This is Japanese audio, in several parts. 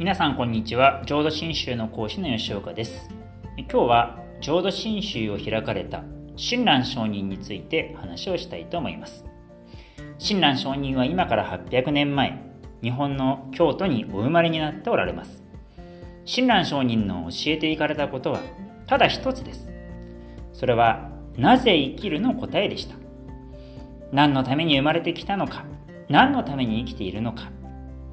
皆さんこんにちは。浄土真宗の講師の吉岡です。今日は浄土真宗を開かれた親鸞上人について話をしたいと思います。親鸞上人は今から800年前日本の京都にお生まれになっておられます。親鸞上人の教えていかれたことはただ一つです。それはなぜ生きるの答えでした。何のために生まれてきたのか何のために生きているのか。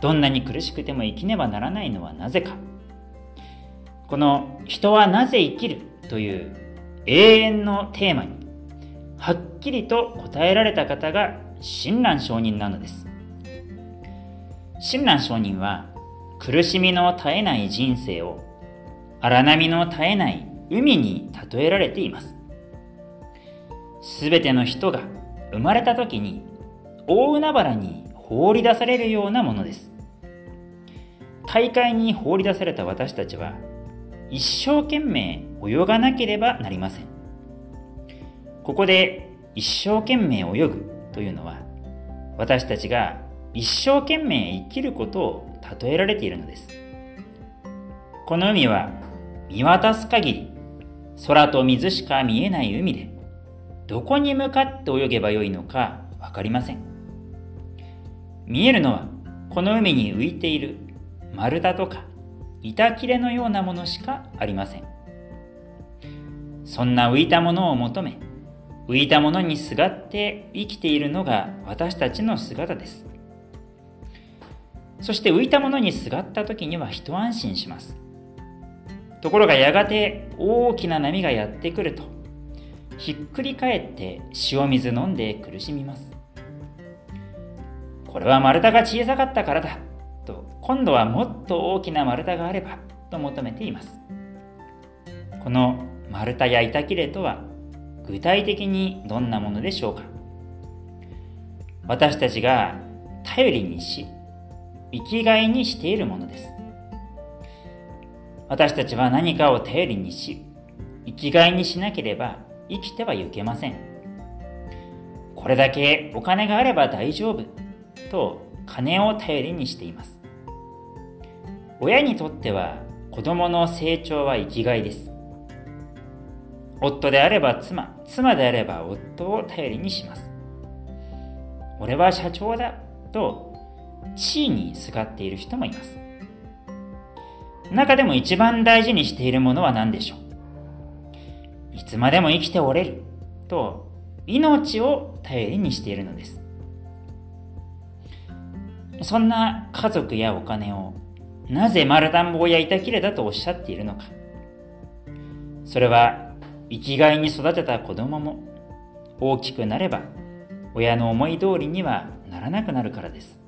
どんなに苦しくても生きねばならないのはなぜか。この人はなぜ生きるという永遠のテーマにはっきりと答えられた方が親鸞上人なのです。親鸞上人は苦しみの絶えない人生を荒波の絶えない海に例えられています。すべての人が生まれた時に大海原に放り出されるようなものです。大海に放り出された私たちは一生懸命泳がなければなりません。ここで一生懸命泳ぐというのは私たちが一生懸命生きることを例えられているのです。この海は見渡す限り空と水しか見えない海でどこに向かって泳げばよいのか分かりません。見えるのはこの海に浮いている丸太とか板切れのようなものしかありません。そんな浮いたものを求め浮いたものにすがって生きているのが私たちの姿です。そして浮いたものにすがった時には一安心します。ところがやがて大きな波がやってくるとひっくり返って塩水飲んで苦しみます。これは丸太が小さかったからだ。と今度はもっと大きな丸太があればと求めています。この丸太や板切れとは具体的にどんなものでしょうか。私たちが頼りにし生きがいにしているものです。私たちは何かを頼りにし生きがいにしなければ生きてはいけません。これだけお金があれば大丈夫。と金を頼りにしています。親にとっては子供の成長は生きがいです。夫であれば妻妻であれば夫を頼りにします。俺は社長だと地位にすがっている人もいます。中でも一番大事にしているものは何でしょう？いつまでも生きておれると命を頼りにしているのです。そんな家族やお金をなぜ丸田んぼや板切れだとおっしゃっているのか。それは生きがいに育てた子供も大きくなれば親の思い通りにはならなくなるからです。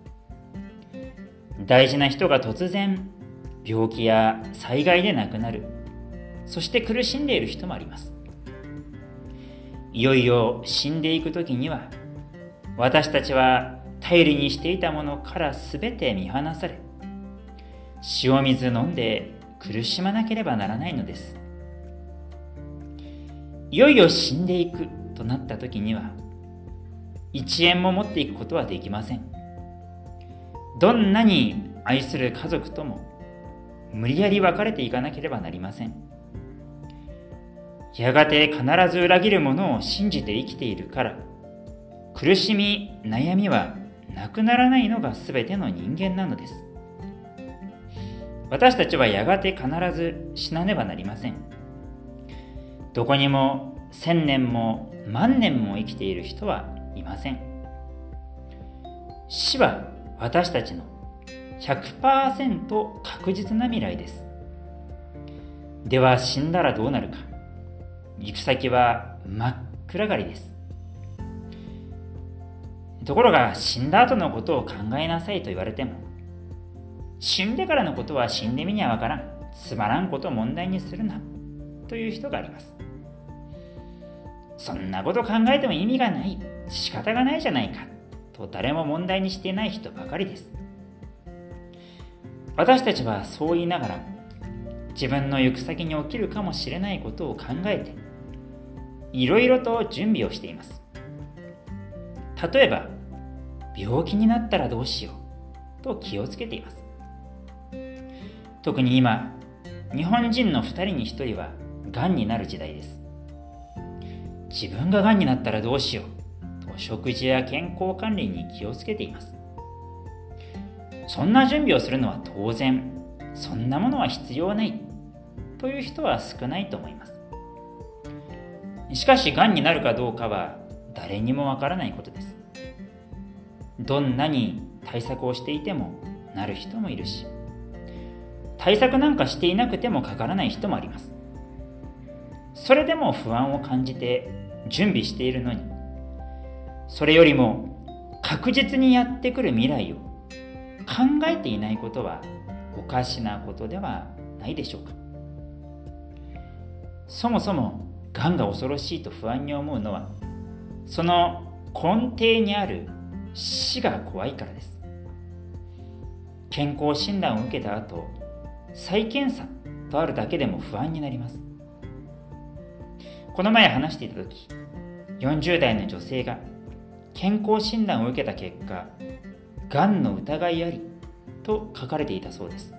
大事な人が突然病気や災害で亡くなる。そして苦しんでいる人もあります。いよいよ死んでいく時には私たちは頼りにしていたものから全て見放され塩水飲んで苦しまなければならないのです。いよいよ死んでいくとなった時には1円も持っていくことはできません。どんなに愛する家族とも無理やり別れていかなければなりません。やがて必ず裏切るものを信じて生きているから苦しみ悩みはなくならないのが全ての人間なのです。私たちはやがて必ず死なねばなりません。どこにも千年も万年も生きている人はいません。死は私たちの100%確実な未来です。では死んだらどうなるか。行く先は真っ暗がりです。ところが死んだ後のことを考えなさいと言われても死んでからのことは死んでみにはわからん。つまらんことを問題にするなという人があります。そんなこと考えても意味がない。仕方がないじゃないか。と誰も問題にしていない人ばかりです。私たちはそう言いながら自分の行く先に起きるかもしれないことを考えていろいろと準備をしています。例えば病気になったらどうしようと気をつけています。特に今日本人の2人に1人はがんになる時代です。自分ががんになったらどうしようと食事や健康管理に気をつけています。そんな準備をするのは当然。そんなものは必要ない。という人は少ないと思います。しかしがんになるかどうかは誰にもわからないことです。どんなに対策をしていてもなる人もいるし対策なんかしていなくてもかからない人もあります。それでも不安を感じて準備しているのにそれよりも確実にやってくる未来を考えていないことはおかしなことではないでしょうか。そもそもがんが恐ろしいと不安に思うのはその根底にある死が怖いからです。健康診断を受けた後再検査とあるだけでも不安になります。この前話していた時40代の女性が健康診断を受けた結果がんの疑いありと書かれていたそうです。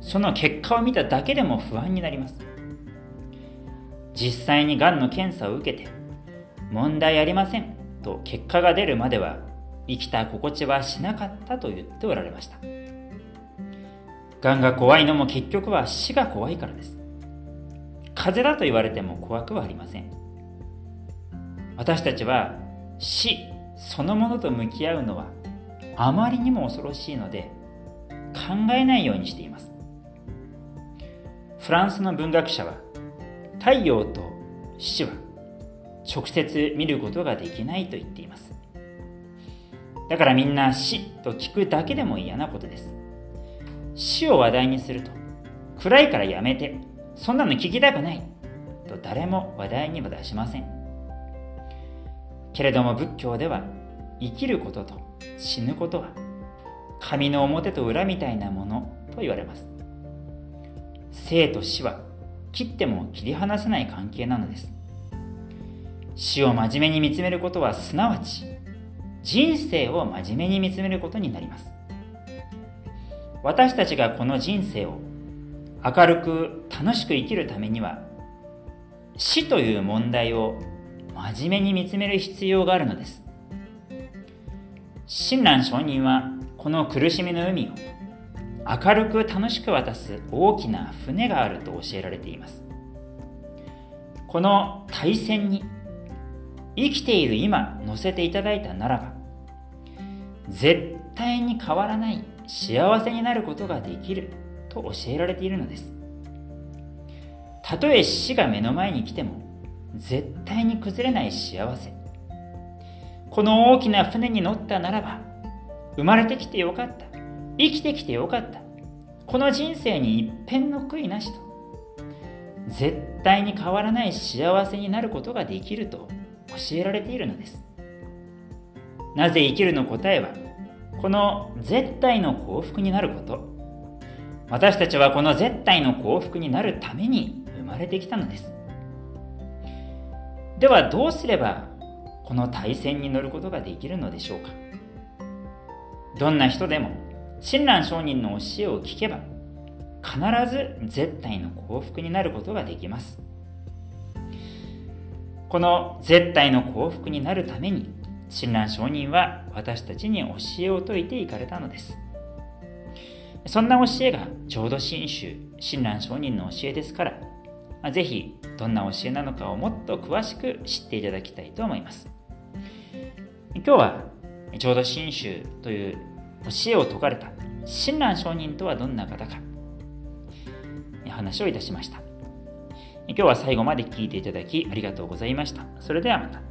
その結果を見ただけでも不安になります。実際にがんの検査を受けて問題ありません。と結果が出るまでは生きた心地はしなかったと言っておられました。がんが怖いのも結局は死が怖いからです。風邪だと言われても怖くはありません。私たちは死そのものと向き合うのはあまりにも恐ろしいので考えないようにしています。フランスの文学者は太陽と死は直接見ることができないと言っています。だからみんな死と聞くだけでも嫌なことです。死を話題にすると暗いからやめてそんなの聞きたくないと誰も話題には出しません。けれども仏教では生きることと死ぬことは紙の表と裏みたいなものと言われます。生と死は切っても切り離せない関係なのです。死を真面目に見つめることはすなわち人生を真面目に見つめることになります。私たちがこの人生を明るく楽しく生きるためには死という問題を真面目に見つめる必要があるのです。親鸞上人はこの苦しみの海を明るく楽しく渡す大きな船があると教えられています。この大船に生きている今乗せていただいたならば絶対に変わらない幸せになることができると教えられているのです。たとえ死が目の前に来ても絶対に崩れない幸せ。この大きな船に乗ったならば生まれてきてよかった生きてきてよかったこの人生に一片の悔いなしと絶対に変わらない幸せになることができると教えられているのです。なぜ生きるの答えはこの絶対の幸福になること。私たちはこの絶対の幸福になるために生まれてきたのです。ではどうすればこの対戦に乗ることができるのでしょうか。どんな人でも親鸞上人の教えを聞けば必ず絶対の幸福になることができます。この絶対の幸福になるために親鸞上人は私たちに教えを説いていかれたのです。そんな教えが浄土真宗親鸞上人の教えですからぜひどんな教えなのかをもっと詳しく知っていただきたいと思います。今日は浄土真宗という教えを説かれた親鸞上人とはどんな方か話をいたしました。今日は最後まで聞いていただきありがとうございました。それではまた。